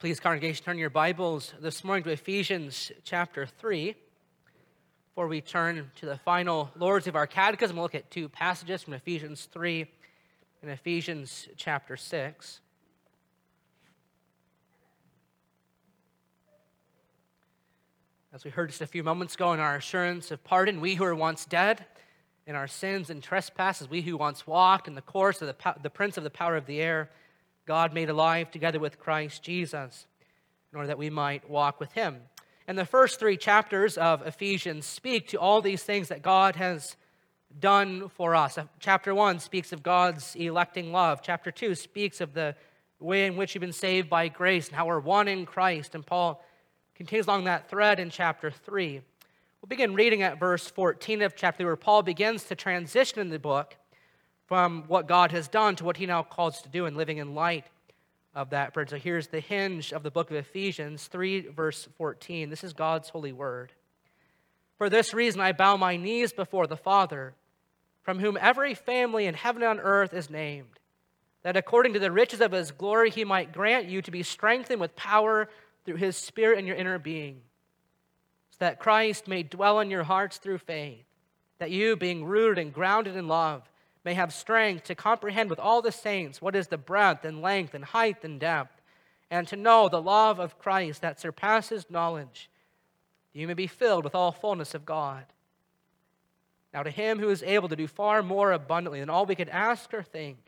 Please, congregation, turn your Bibles this morning to Ephesians chapter 3. Before we turn to the final Lords of our Catechism, we'll look at two passages from Ephesians 3 and Ephesians chapter 6. As we heard just a few moments ago in our assurance of pardon, we who were once dead in our sins and trespasses, we who once walked in the course of the, the prince of the power of the air, God made alive together with Christ Jesus, in order that we might walk with him. And the first three chapters of Ephesians speak to all these things that God has done for us. Uh, chapter 1 speaks of God's electing love. Chapter 2 speaks of the way in which you've been saved by grace and how we're one in Christ. And Paul continues along that thread in chapter 3. We'll begin reading at verse 14 of chapter 3, where Paul begins to transition in the book from what God has done to what he now calls to do and living in light of that. So here's the hinge of the book of Ephesians 3, verse 14. This is God's holy word. For this reason I bow my knees before the Father, from whom every family in heaven and on earth is named, that according to the riches of his glory he might grant you to be strengthened with power through his Spirit in your inner being, so that Christ may dwell in your hearts through faith, that you, being rooted and grounded in love, may have strength to comprehend with all the saints what is the breadth and length and height and depth, and to know the love of Christ that surpasses knowledge, you may be filled with all fullness of God. Now, to him who is able to do far more abundantly than all we could ask or think,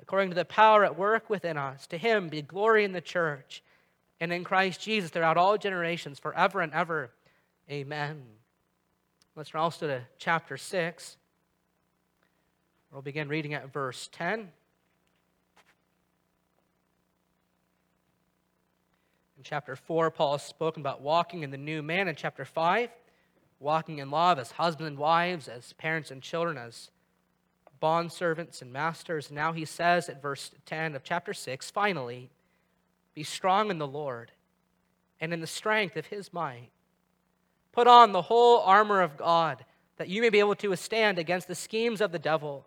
according to the power at work within us, to him be glory in the church and in Christ Jesus throughout all generations, forever and ever. Amen. Let's turn also to chapter 6. We'll begin reading at verse 10. In chapter 4, Paul has spoken about walking in the new man. In chapter 5, walking in love as husbands and wives, as parents and children, as bondservants and masters. Now he says at verse 10 of chapter 6 finally, be strong in the Lord and in the strength of his might. Put on the whole armor of God that you may be able to withstand against the schemes of the devil.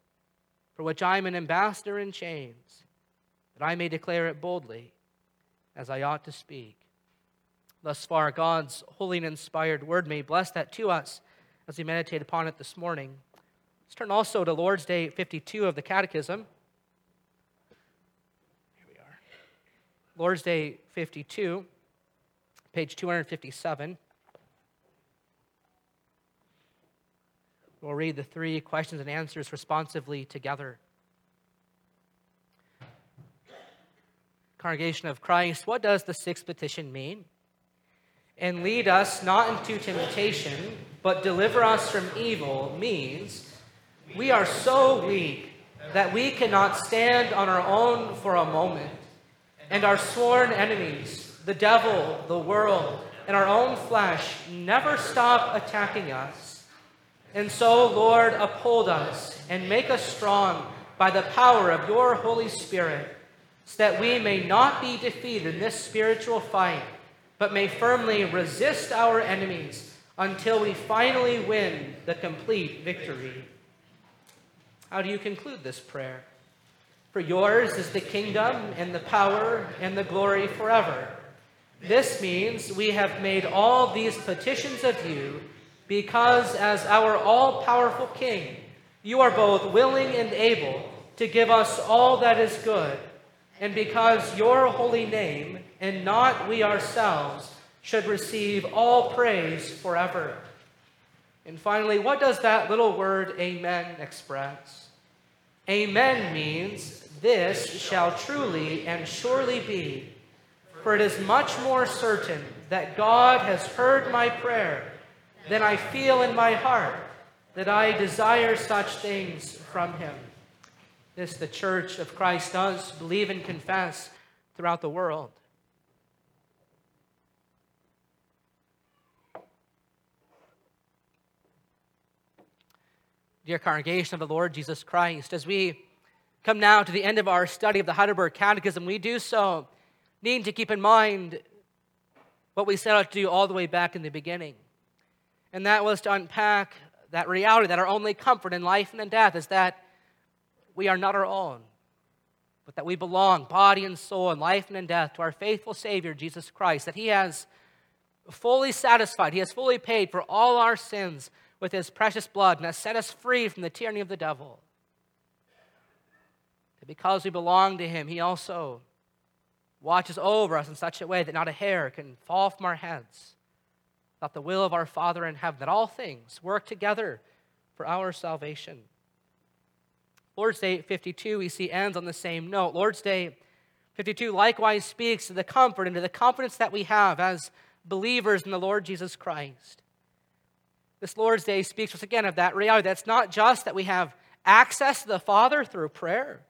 for which I am an ambassador in chains, that I may declare it boldly as I ought to speak. Thus far, God's holy and inspired word may bless that to us as we meditate upon it this morning. Let's turn also to Lord's Day 52 of the Catechism. Here we are. Lord's Day 52, page 257. We'll read the three questions and answers responsively together. Congregation of Christ, what does the sixth petition mean? And lead us not into temptation, but deliver us from evil means we are so weak that we cannot stand on our own for a moment, and our sworn enemies, the devil, the world, and our own flesh, never stop attacking us and so, Lord, uphold us and make us strong by the power of your Holy Spirit, so that we may not be defeated in this spiritual fight, but may firmly resist our enemies until we finally win the complete victory. How do you conclude this prayer? For yours is the kingdom and the power and the glory forever. This means we have made all these petitions of you because as our all powerful King, you are both willing and able to give us all that is good, and because your holy name, and not we ourselves, should receive all praise forever. And finally, what does that little word amen express? Amen means this shall truly and surely be. For it is much more certain that God has heard my prayer than I feel in my heart that I desire such things from him. This the church of Christ does believe and confess throughout the world. Dear congregation of the Lord Jesus Christ, as we come now to the end of our study of the Heidelberg Catechism, we do so needing to keep in mind what we set out to do all the way back in the beginning. And that was to unpack that reality that our only comfort in life and in death is that we are not our own, but that we belong, body and soul, in life and in death, to our faithful Savior, Jesus Christ, that He has fully satisfied, He has fully paid for all our sins with His precious blood and has set us free from the tyranny of the devil. That because we belong to Him, He also watches over us in such a way that not a hair can fall from our heads. That the will of our Father in heaven, that all things work together for our salvation. Lord's Day 52, we see ends on the same note. Lord's Day 52 likewise speaks to the comfort and to the confidence that we have as believers in the Lord Jesus Christ. This Lord's Day speaks us again of that reality that's not just that we have access to the Father through prayer,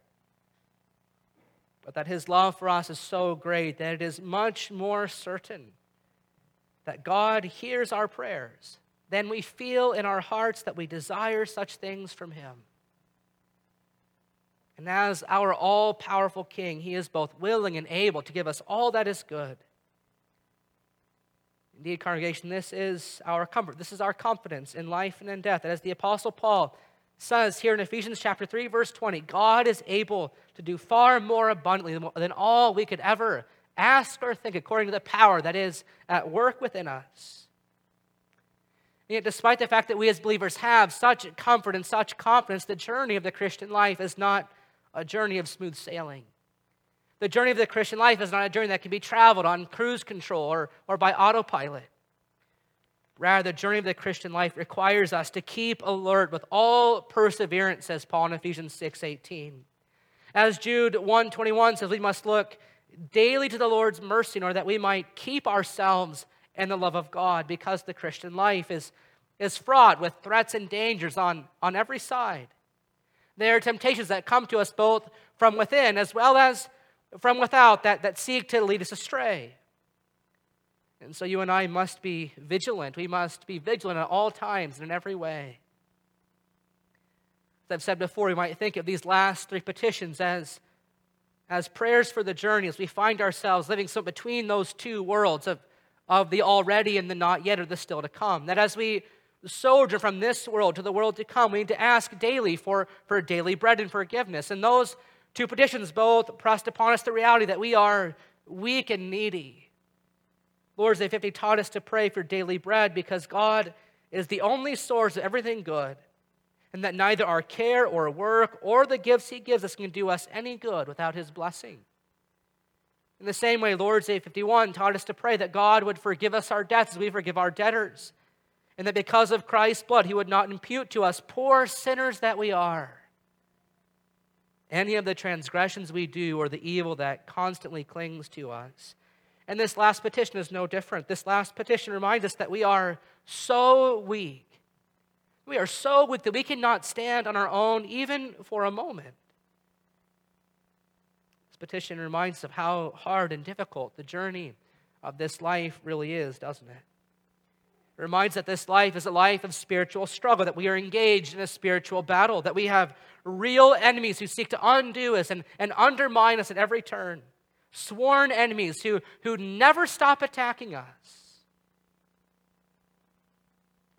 but that His love for us is so great that it is much more certain that God hears our prayers then we feel in our hearts that we desire such things from Him. And as our all powerful King, He is both willing and able to give us all that is good. Indeed, congregation, this is our comfort. This is our confidence in life and in death. And as the Apostle Paul says here in Ephesians chapter 3, verse 20, God is able to do far more abundantly than all we could ever ask or think according to the power that is at work within us. And yet, despite the fact that we as believers have such comfort and such confidence, the journey of the Christian life is not a journey of smooth sailing. The journey of the Christian life is not a journey that can be traveled on cruise control or, or by autopilot. Rather, the journey of the Christian life requires us to keep alert with all perseverance, says Paul in Ephesians 6 18. As Jude 121 says, we must look daily to the Lord's mercy in order that we might keep ourselves in the love of God, because the Christian life is, is fraught with threats and dangers on, on every side. There are temptations that come to us both from within as well as from without that, that seek to lead us astray. And so you and I must be vigilant. We must be vigilant at all times and in every way. As I've said before, we might think of these last three petitions as, as prayers for the journey, as we find ourselves living so between those two worlds of, of the already and the not yet or the still to come. That as we sojourn from this world to the world to come. We need to ask daily for, for daily bread and forgiveness. And those two petitions both pressed upon us the reality that we are weak and needy. Lord's Day 50 taught us to pray for daily bread because God is the only source of everything good, and that neither our care or work or the gifts He gives us can do us any good without His blessing. In the same way, Lord's Day 51 taught us to pray that God would forgive us our debts as we forgive our debtors and that because of Christ's blood, he would not impute to us, poor sinners that we are, any of the transgressions we do or the evil that constantly clings to us. And this last petition is no different. This last petition reminds us that we are so weak. We are so weak that we cannot stand on our own even for a moment. This petition reminds us of how hard and difficult the journey of this life really is, doesn't it? It reminds that this life is a life of spiritual struggle, that we are engaged in a spiritual battle, that we have real enemies who seek to undo us and, and undermine us at every turn, sworn enemies who, who never stop attacking us.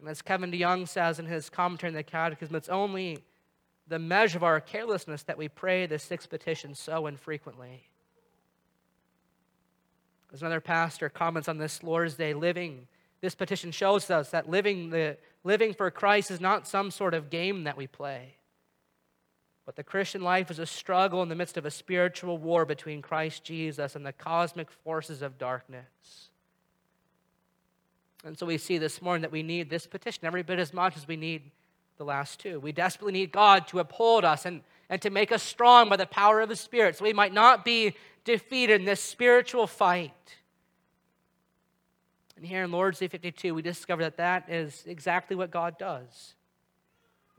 And as Kevin DeYoung says in his commentary in the Catechism, it's only the measure of our carelessness that we pray the sixth petition so infrequently. As another pastor comments on this Lord's Day, living this petition shows us that living, the, living for Christ is not some sort of game that we play. But the Christian life is a struggle in the midst of a spiritual war between Christ Jesus and the cosmic forces of darkness. And so we see this morning that we need this petition every bit as much as we need the last two. We desperately need God to uphold us and, and to make us strong by the power of the Spirit so we might not be defeated in this spiritual fight. And here in Lord's Day 52, we discover that that is exactly what God does.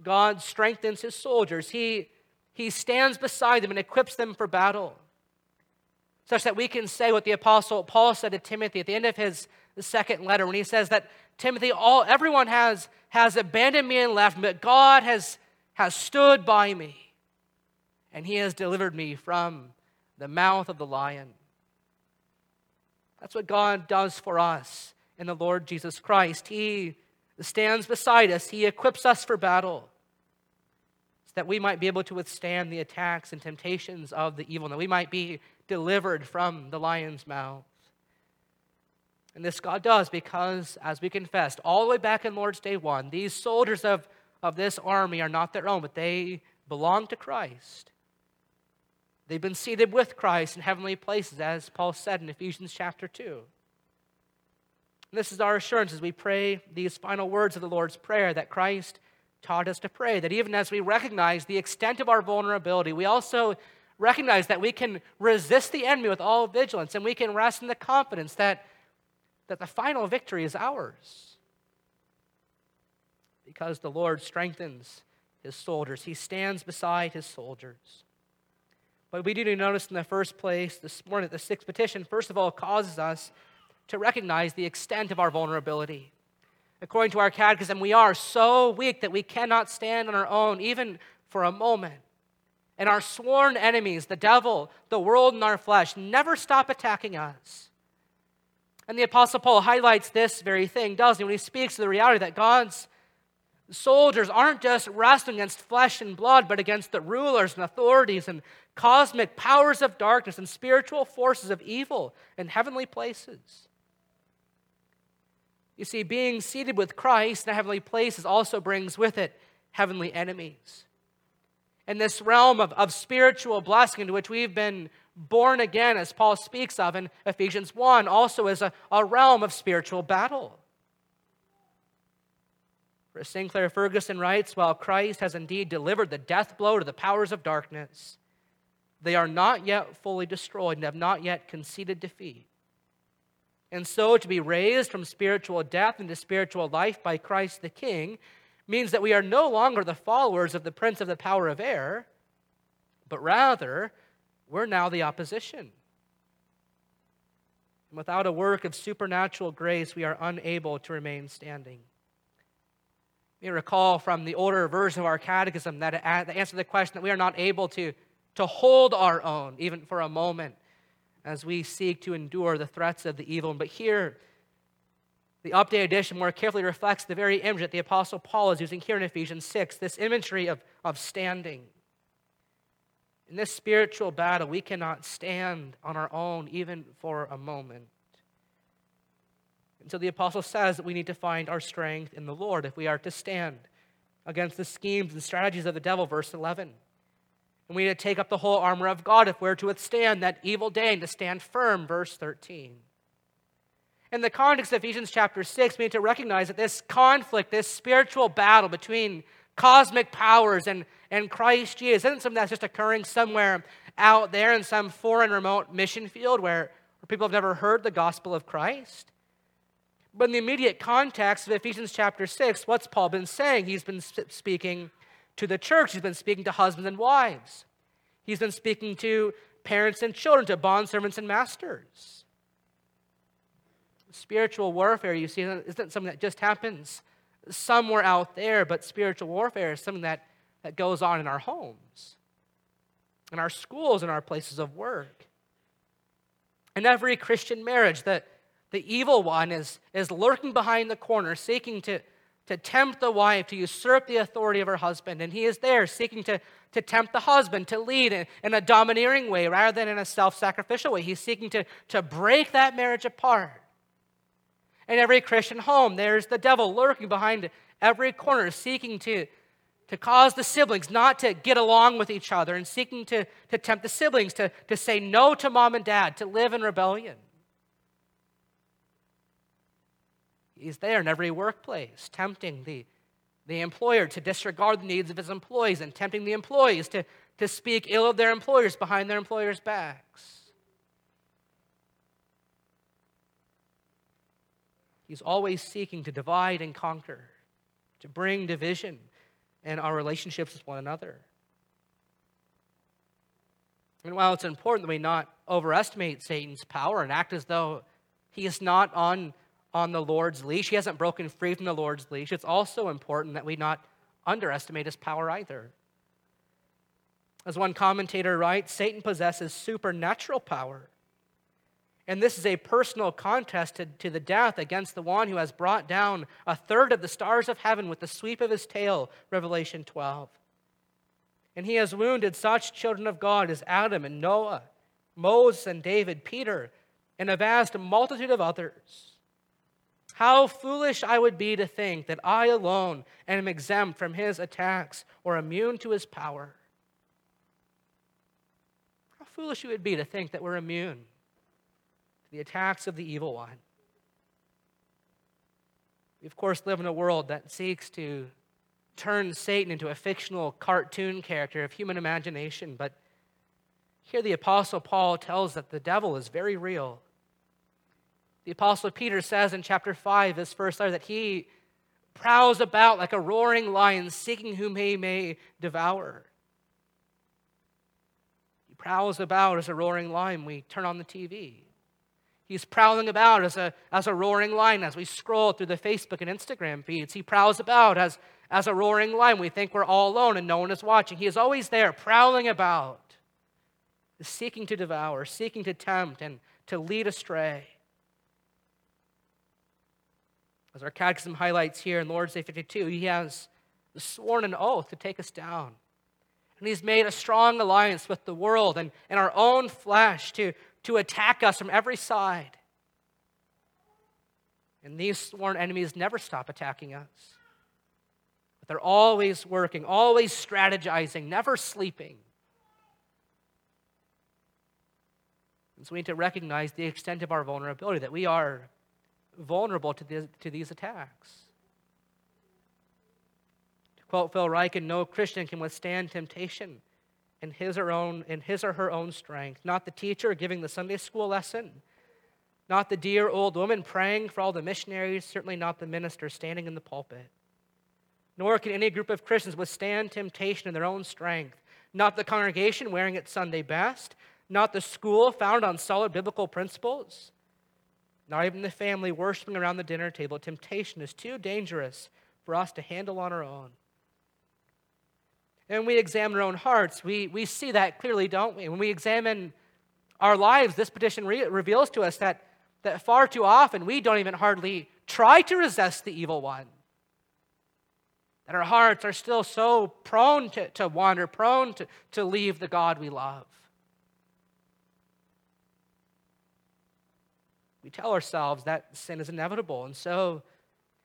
God strengthens his soldiers. He, he stands beside them and equips them for battle, such that we can say what the Apostle Paul said to Timothy at the end of his second letter when he says that Timothy, all everyone has, has abandoned me and left but God has, has stood by me, and he has delivered me from the mouth of the lion. That's what God does for us in the Lord Jesus Christ. He stands beside us, He equips us for battle so that we might be able to withstand the attacks and temptations of the evil, and that we might be delivered from the lion's mouth. And this God does because, as we confessed all the way back in Lord's Day 1, these soldiers of, of this army are not their own, but they belong to Christ. They've been seated with Christ in heavenly places, as Paul said in Ephesians chapter 2. And this is our assurance as we pray these final words of the Lord's Prayer that Christ taught us to pray. That even as we recognize the extent of our vulnerability, we also recognize that we can resist the enemy with all vigilance and we can rest in the confidence that, that the final victory is ours. Because the Lord strengthens his soldiers, he stands beside his soldiers. But we do notice in the first place this morning that the sixth petition, first of all, causes us to recognize the extent of our vulnerability. According to our catechism, we are so weak that we cannot stand on our own, even for a moment. And our sworn enemies, the devil, the world, and our flesh, never stop attacking us. And the Apostle Paul highlights this very thing, doesn't he, when he speaks of the reality that God's soldiers aren't just wrestling against flesh and blood, but against the rulers and authorities and cosmic powers of darkness and spiritual forces of evil in heavenly places. You see, being seated with Christ in heavenly places also brings with it heavenly enemies. And this realm of, of spiritual blessing into which we've been born again, as Paul speaks of in Ephesians 1, also is a, a realm of spiritual battle. For Sinclair Ferguson writes, while Christ has indeed delivered the death blow to the powers of darkness, they are not yet fully destroyed and have not yet conceded defeat. And so to be raised from spiritual death into spiritual life by Christ the King means that we are no longer the followers of the prince of the power of air, but rather we're now the opposition. And without a work of supernatural grace, we are unable to remain standing. You recall from the older version of our catechism that answer the question that we are not able to, to hold our own, even for a moment as we seek to endure the threats of the evil. But here, the updated edition more carefully reflects the very image that the Apostle Paul is using here in Ephesians 6 this imagery of, of standing. In this spiritual battle, we cannot stand on our own, even for a moment. And so the apostle says that we need to find our strength in the Lord if we are to stand against the schemes and strategies of the devil, verse 11. And we need to take up the whole armor of God if we're to withstand that evil day and to stand firm, verse 13. In the context of Ephesians chapter 6, we need to recognize that this conflict, this spiritual battle between cosmic powers and, and Christ Jesus isn't something that's just occurring somewhere out there in some foreign remote mission field where, where people have never heard the gospel of Christ. But in the immediate context of Ephesians chapter 6, what's Paul been saying? He's been speaking to the church. He's been speaking to husbands and wives. He's been speaking to parents and children, to bondservants and masters. Spiritual warfare, you see, isn't something that just happens somewhere out there, but spiritual warfare is something that, that goes on in our homes, in our schools, in our places of work. In every Christian marriage, the, the evil one is, is lurking behind the corner, seeking to, to tempt the wife to usurp the authority of her husband. And he is there seeking to, to tempt the husband to lead in, in a domineering way rather than in a self sacrificial way. He's seeking to, to break that marriage apart. In every Christian home, there's the devil lurking behind every corner, seeking to, to cause the siblings not to get along with each other and seeking to, to tempt the siblings to, to say no to mom and dad, to live in rebellion. He's there in every workplace, tempting the, the employer to disregard the needs of his employees and tempting the employees to, to speak ill of their employers behind their employers' backs. He's always seeking to divide and conquer, to bring division in our relationships with one another. And while it's important that we not overestimate Satan's power and act as though he is not on, on the Lord's leash, he hasn't broken free from the Lord's leash, it's also important that we not underestimate his power either. As one commentator writes, Satan possesses supernatural power. And this is a personal contest to, to, the death against the one who has brought down a third of the stars of heaven with the sweep of his tail, Revelation 12. And he has wounded such children of God as Adam and Noah, Moses and David, Peter, and a vast multitude of others. How foolish I would be to think that I alone am exempt from his attacks or immune to his power. How foolish it would be to think that we're immune the attacks of the evil one. We, of course, live in a world that seeks to turn Satan into a fictional cartoon character of human imagination, but here the Apostle Paul tells that the devil is very real. The Apostle Peter says in chapter 5, his first letter, that he prowls about like a roaring lion, seeking whom he may devour. He prowls about as a roaring lion. We turn on the TV. He's prowling about as a, as a roaring lion as we scroll through the Facebook and Instagram feeds. He prowls about as, as a roaring lion. We think we're all alone and no one is watching. He is always there, prowling about, seeking to devour, seeking to tempt, and to lead astray. As our catechism highlights here in Lord's Day 52, he has sworn an oath to take us down. And he's made a strong alliance with the world and, and our own flesh to, to attack us from every side. And these sworn enemies never stop attacking us. But they're always working, always strategizing, never sleeping. And so we need to recognize the extent of our vulnerability, that we are vulnerable to, to these attacks. To quote Phil Ryken, no Christian can withstand temptation in his or, own, in his or her own strength. Not the teacher giving the Sunday school lesson, not the dear old woman praying for all the missionaries, certainly not the minister standing in the pulpit. Nor can any group of Christians withstand temptation in their own strength. Not the congregation wearing its Sunday best, not the school founded on solid biblical principles, not even the family worshiping around the dinner table. Temptation is too dangerous for us to handle on our own. When we examine our own hearts, we, we see that clearly, don't we? When we examine our lives, this petition re- reveals to us that, that far too often we don't even hardly try to resist the evil one. That our hearts are still so prone to, to wander, prone to, to leave the God we love. we tell ourselves that sin is inevitable. And so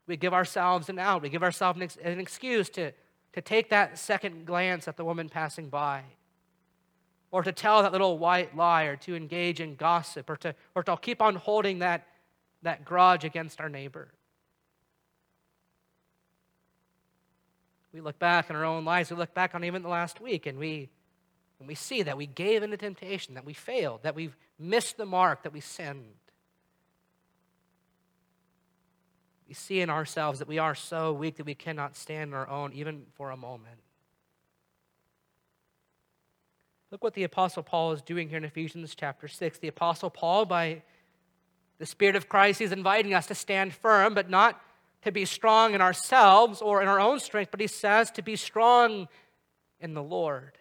we give ourselves an out. We give ourselves an excuse to, to take that second glance at the woman passing by, or to tell that little white lie, or to engage in gossip, or to, or to keep on holding that, that grudge against our neighbor. We look back on our own lives, we look back on even the last week, and we, and we see that we gave into temptation, that we failed, that we've missed the mark, that we sinned. We see in ourselves that we are so weak that we cannot stand on our own, even for a moment. Look what the Apostle Paul is doing here in Ephesians chapter 6. The Apostle Paul, by the Spirit of Christ, he's inviting us to stand firm, but not to be strong in ourselves or in our own strength, but he says to be strong in the Lord.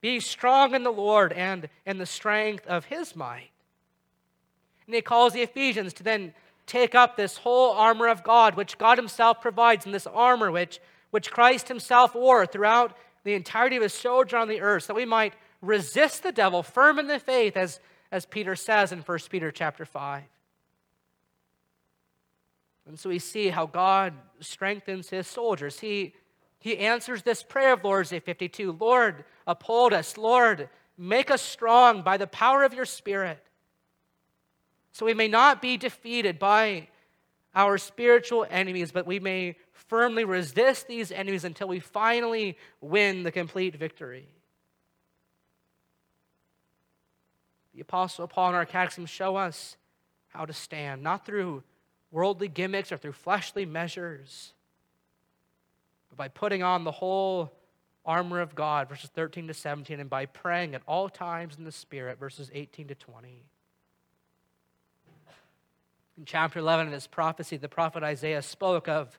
Be strong in the Lord and in the strength of his might. And he calls the Ephesians to then take up this whole armor of God, which God Himself provides, and this armor which, which Christ Himself wore throughout the entirety of His sojourn on the earth, that we might resist the devil firm in the faith, as, as Peter says in 1 Peter chapter 5. And so we see how God strengthens His soldiers. He, he answers this prayer of Lord's Day 52 Lord, uphold us. Lord, make us strong by the power of your Spirit, so we may not be defeated by our spiritual enemies, but we may firmly resist these enemies until we finally win the complete victory. The Apostle Paul and our catechism show us how to stand, not through worldly gimmicks or through fleshly measures, but by putting on the whole armor of God, verses 13 to 17, and by praying at all times in the Spirit, verses 18 to 20. In chapter 11 of this prophecy, the prophet Isaiah spoke of,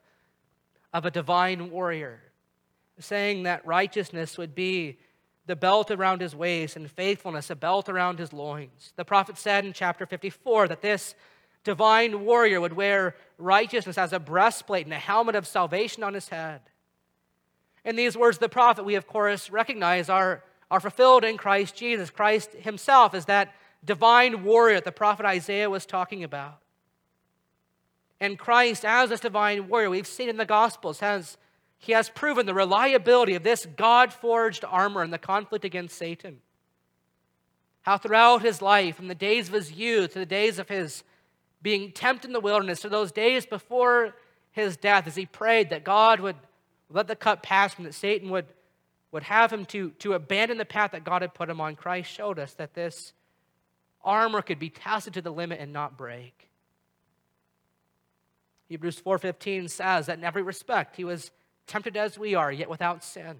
of a divine warrior, saying that righteousness would be the belt around his waist and faithfulness a belt around his loins. The prophet said in chapter 54 that this divine warrior would wear righteousness as a breastplate and a helmet of salvation on his head. In these words the prophet, we of course recognize are, are fulfilled in Christ Jesus. Christ himself is that divine warrior that the prophet Isaiah was talking about. And Christ, as this divine warrior, we've seen in the Gospels, has he has proven the reliability of this God forged armor in the conflict against Satan. How throughout his life, from the days of his youth to the days of his being tempted in the wilderness, to those days before his death, as he prayed that God would let the cup pass from that Satan would, would have him to, to abandon the path that God had put him on, Christ showed us that this armor could be tested to the limit and not break. Hebrews 4:15 says that in every respect he was tempted as we are, yet without sin.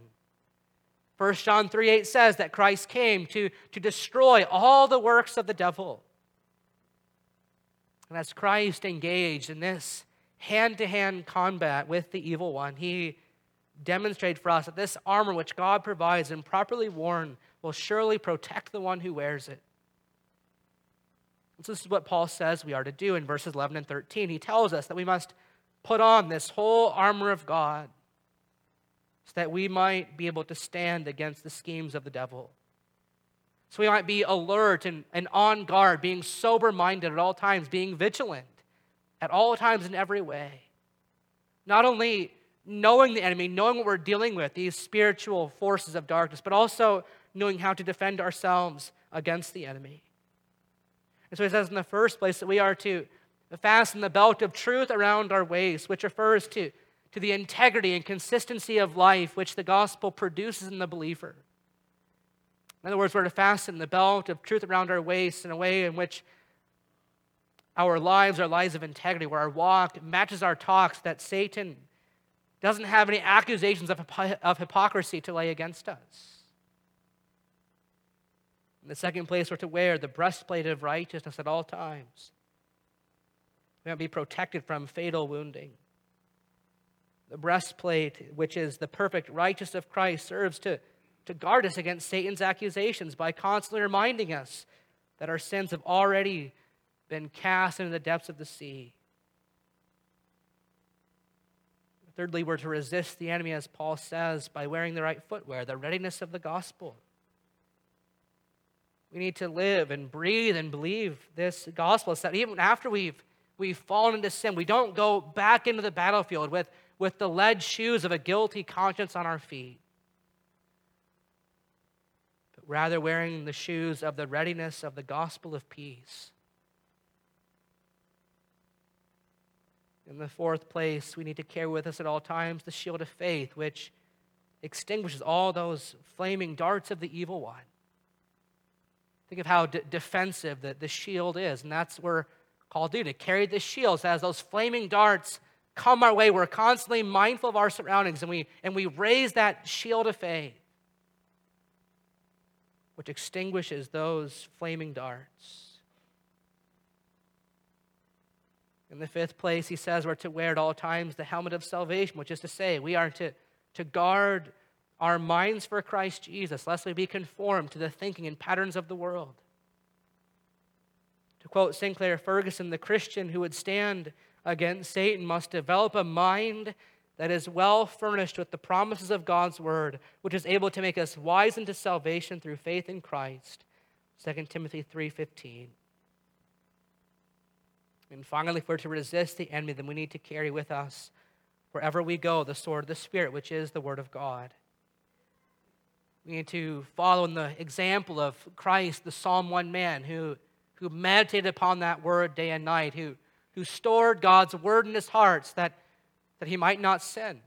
1 John 3 8 says that Christ came to, to destroy all the works of the devil. And as Christ engaged in this hand to hand combat with the evil one, he demonstrated for us that this armor which God provides and properly worn will surely protect the one who wears it. This is what Paul says we are to do in verses 11 and 13. He tells us that we must put on this whole armor of God so that we might be able to stand against the schemes of the devil. So we might be alert and, and on guard, being sober minded at all times, being vigilant at all times in every way. Not only knowing the enemy, knowing what we're dealing with, these spiritual forces of darkness, but also knowing how to defend ourselves against the enemy. And so he says in the first place that we are to fasten the belt of truth around our waist, which refers to to the integrity and consistency of life which the gospel produces in the believer. In other words, we're to fasten the belt of truth around our waist in a way in which our lives are lives of integrity, where our walk matches our talks, that Satan doesn't have any accusations of, of hypocrisy to lay against us. In the second place, we're to wear the breastplate of righteousness at all times. We to be protected from fatal wounding. The breastplate, which is the perfect righteousness of Christ, serves to, to guard us against Satan's accusations by constantly reminding us that our sins have already been cast into the depths of the sea. Thirdly, we're to resist the enemy, as Paul says, by wearing the right footwear, the readiness of the gospel. We need to live and breathe and believe this gospel so that even after we've, we've fallen into sin, we don't go back into the battlefield with with the lead shoes of a guilty conscience on our feet, but rather wearing the shoes of the readiness of the gospel of peace. In the fourth place, we need to carry with us at all times the shield of faith, which extinguishes all those flaming darts of the evil one. Think of how defensive the, the shield is, and that's where called to, to carry the shield as those flaming darts come our way, we're constantly mindful of our surroundings and we, and we raise that shield of faith, which extinguishes those flaming darts. In the fifth place, he says we're to wear at all times the helmet of salvation, which is to say, we are to, to guard our minds for Christ Jesus, lest we be conformed to the thinking and patterns of the world. To quote Sinclair Ferguson, the Christian who would stand against Satan must develop a mind that is well furnished with the promises of God's word, which is able to make us wise unto salvation through faith in Christ. 2 Timothy 3:15. And finally, if we're to resist the enemy, then we need to carry with us wherever we go, the sword of the Spirit, which is the Word of God. We need to follow in the example of Christ, the Psalm 1 man who, who meditated upon that word day and night, who, who stored God's word in his hearts that, that he might not sin.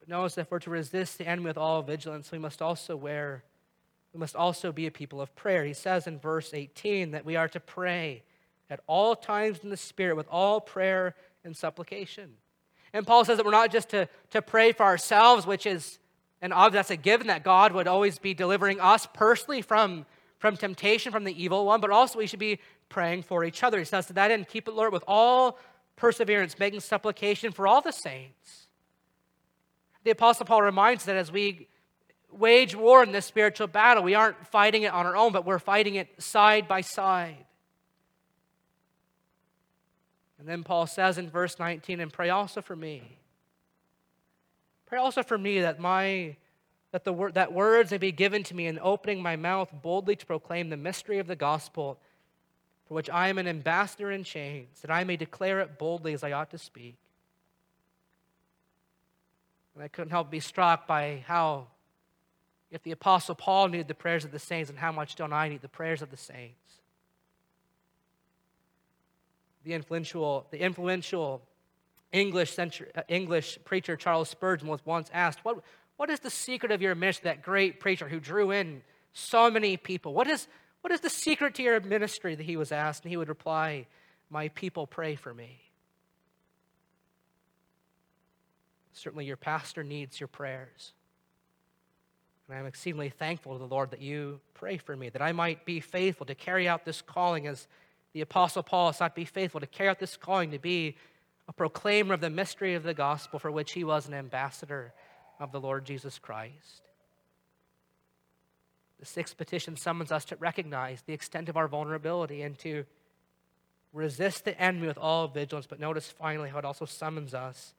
But notice that if we're to resist the enemy with all vigilance, we must also wear, we must also be a people of prayer. He says in verse 18 that we are to pray at all times in the Spirit with all prayer and supplication. And Paul says that we're not just to, to pray for ourselves, which is, an obvious, that's a given that God would always be delivering us personally from, from temptation from the evil one, but also we should be praying for each other. He says to that end, keep it, Lord, with all perseverance, making supplication for all the saints. The Apostle Paul reminds us that as we wage war in this spiritual battle, we aren't fighting it on our own, but we're fighting it side by side. And then Paul says in verse 19, and pray also for me. Pray also for me that my that the word that words may be given to me in opening my mouth boldly to proclaim the mystery of the gospel, for which I am an ambassador in chains, that I may declare it boldly as I ought to speak. And I couldn't help but be struck by how, if the Apostle Paul needed the prayers of the saints, and how much don't I need the prayers of the saints? The influential, the influential English, century, uh, English preacher Charles Spurgeon was once asked, what, what is the secret of your ministry, that great preacher who drew in so many people? What is, what is the secret to your ministry that he was asked? And he would reply, My people pray for me. Certainly, your pastor needs your prayers. And I'm exceedingly thankful to the Lord that you pray for me, that I might be faithful to carry out this calling as the Apostle Paul sought to be faithful, to carry out this calling, to be a proclaimer of the mystery of the gospel for which he was an ambassador of the Lord Jesus Christ. The sixth petition summons us to recognize the extent of our vulnerability and to resist the enemy with all vigilance. But notice finally how it also summons us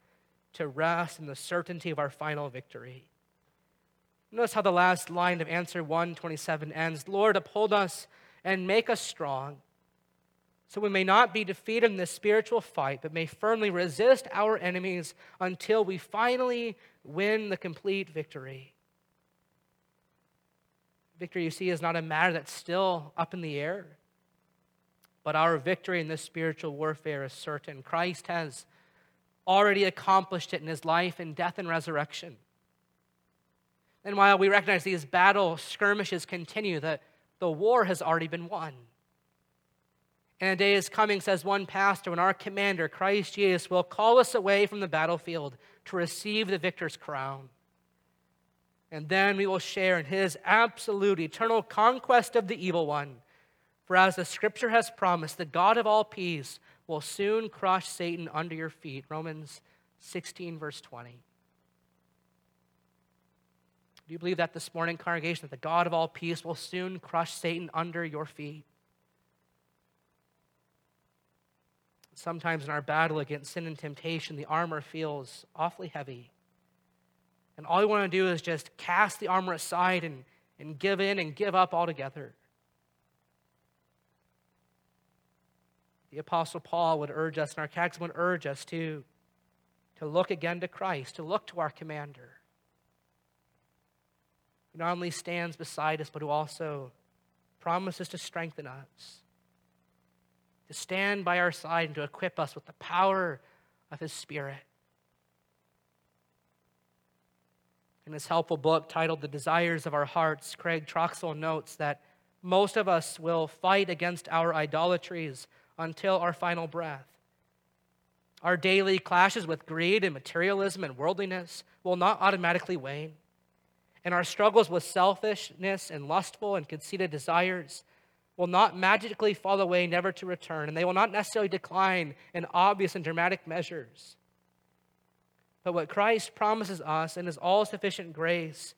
to rest in the certainty of our final victory. Notice how the last line of answer 127 ends Lord, uphold us and make us strong so we may not be defeated in this spiritual fight, but may firmly resist our enemies until we finally win the complete victory. Victory, you see, is not a matter that's still up in the air, but our victory in this spiritual warfare is certain. Christ has already accomplished it in his life and death and resurrection. And while we recognize these battle skirmishes continue, that the war has already been won. And a day is coming, says one pastor, when our commander, Christ Jesus, will call us away from the battlefield to receive the victor's crown. And then we will share in his absolute eternal conquest of the evil one. For as the scripture has promised, the God of all peace will soon crush Satan under your feet. Romans 16, verse 20. Do you believe that this morning, congregation, that the God of all peace will soon crush Satan under your feet? Sometimes in our battle against sin and temptation, the armor feels awfully heavy. And all we want to do is just cast the armor aside and, and give in and give up altogether. The Apostle Paul would urge us, and our catechism would urge us to, to look again to Christ, to look to our commander, who not only stands beside us, but who also promises to strengthen us to stand by our side and to equip us with the power of His Spirit. In his helpful book titled The Desires of Our Hearts, Craig Troxel notes that most of us will fight against our idolatries until our final breath. Our daily clashes with greed and materialism and worldliness will not automatically wane. And our struggles with selfishness and lustful and conceited desires will not magically fall away, never to return, and they will not necessarily decline in obvious and dramatic measures. But what Christ promises us in his all sufficient grace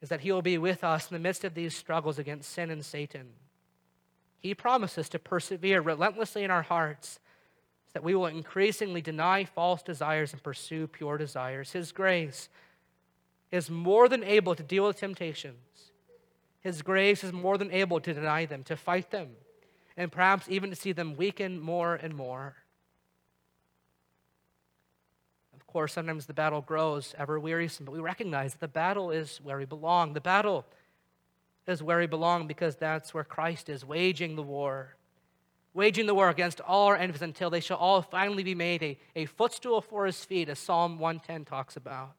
is that he will be with us in the midst of these struggles against sin and Satan. He promises to persevere relentlessly in our hearts so that we will increasingly deny false desires and pursue pure desires. His grace is more than able to deal with temptations his grace is more than able to deny them, to fight them. and perhaps even to see them weaken more and more. Of course, sometimes the battle grows ever wearisome, but we recognize that the battle is where we belong. The battle is where we belong because that's where Christ is waging the war. Waging the war against all our enemies until they shall all finally be made a, a footstool for his feet, as Psalm 110 talks about.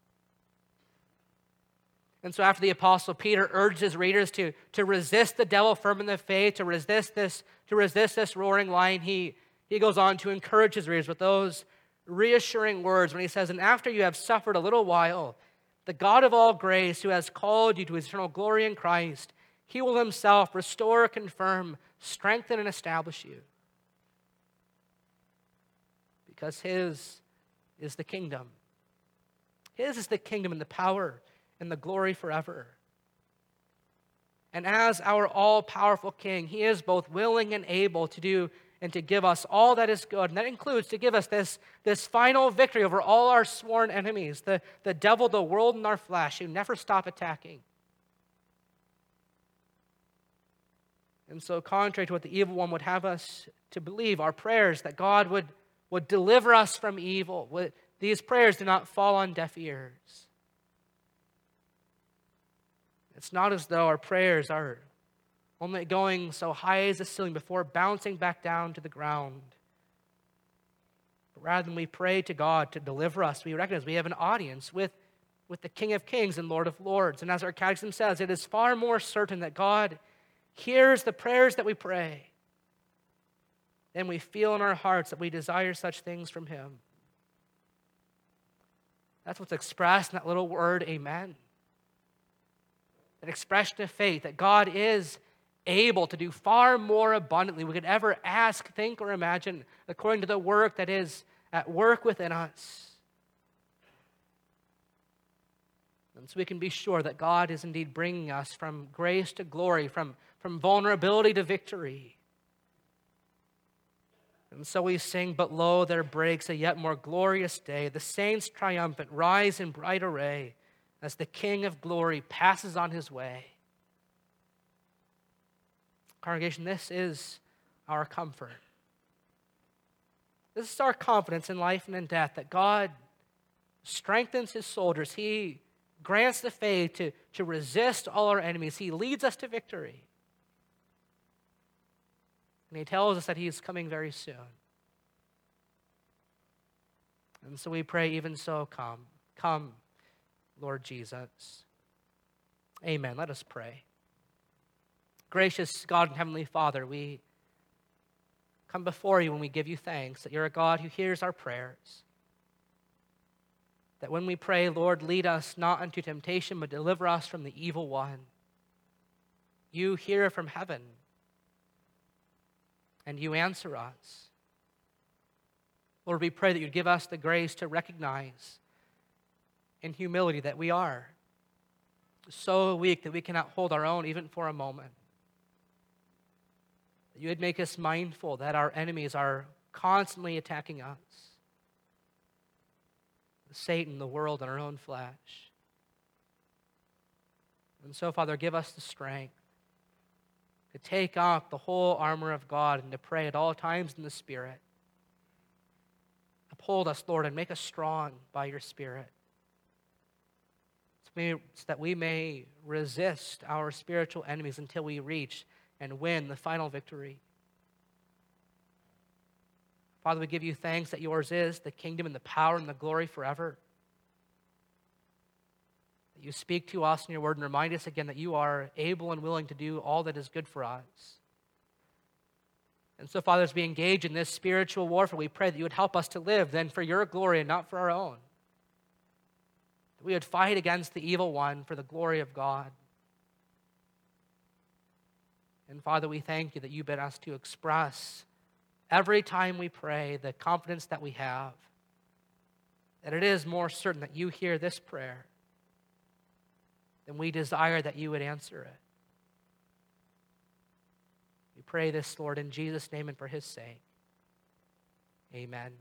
And so, after the Apostle Peter urged his readers to, to resist the devil firm in the faith, to resist this, to resist this roaring lion, he, he goes on to encourage his readers with those reassuring words when he says, And after you have suffered a little while, the God of all grace, who has called you to his eternal glory in Christ, he will himself restore, confirm, strengthen, and establish you. Because his is the kingdom. His is the kingdom and the power and the glory forever. And as our all powerful King, he is both willing and able to do and to give us all that is good. And that includes to give us this, this final victory over all our sworn enemies the, the devil, the world, and our flesh, who never stop attacking. And so, contrary to what the evil one would have us to believe, our prayers that God would, would deliver us from evil, would, these prayers do not fall on deaf ears. It's not as though our prayers are only going so high as the ceiling before bouncing back down to the ground. But rather than we pray to God to deliver us, we recognize we have an audience with, with the King of Kings and Lord of Lords. And as our catechism says, it is far more certain that God hears the prayers that we pray than we feel in our hearts that we desire such things from Him. That's what's expressed in that little word, amen. That expression of faith that God is able to do far more abundantly we could ever ask, think, or imagine, according to the work that is at work within us. And so we can be sure that God is indeed bringing us from grace to glory, from, from vulnerability to victory. And so we sing, But lo, there breaks a yet more glorious day. The saints triumphant rise in bright array as the King of glory passes on his way. Congregation, this is our comfort. This is our confidence in life and in death that God strengthens his soldiers. He grants the faith to, to resist all our enemies. He leads us to victory. And he tells us that he is coming very soon. And so we pray, even so, come. Come, Lord Jesus. Amen. Let us pray. Gracious God and Heavenly Father, we come before you and we give you thanks that you're a God who hears our prayers. That when we pray, Lord, lead us not unto temptation, but deliver us from the evil one. You hear from heaven and you answer us. Lord, we pray that you'd give us the grace to recognize in humility that we are so weak that we cannot hold our own even for a moment you would make us mindful that our enemies are constantly attacking us Satan, the world, and our own flesh. And so, Father, give us the strength to take off the whole armor of God and to pray at all times in the Spirit. Uphold us, Lord, and make us strong by your Spirit so that we may resist our spiritual enemies until we reach and win the final victory. Father, we give you thanks that yours is the kingdom and the power and the glory forever. That you speak to us in your word and remind us again that you are able and willing to do all that is good for us. And so, Father, as we engage in this spiritual warfare, we pray that you would help us to live then for your glory and not for our own. We would fight against the evil one for the glory of God. And Father, we thank you that you bid us to express every time we pray the confidence that we have that it is more certain that you hear this prayer than we desire that you would answer it. We pray this, Lord, in Jesus' name and for his sake. Amen.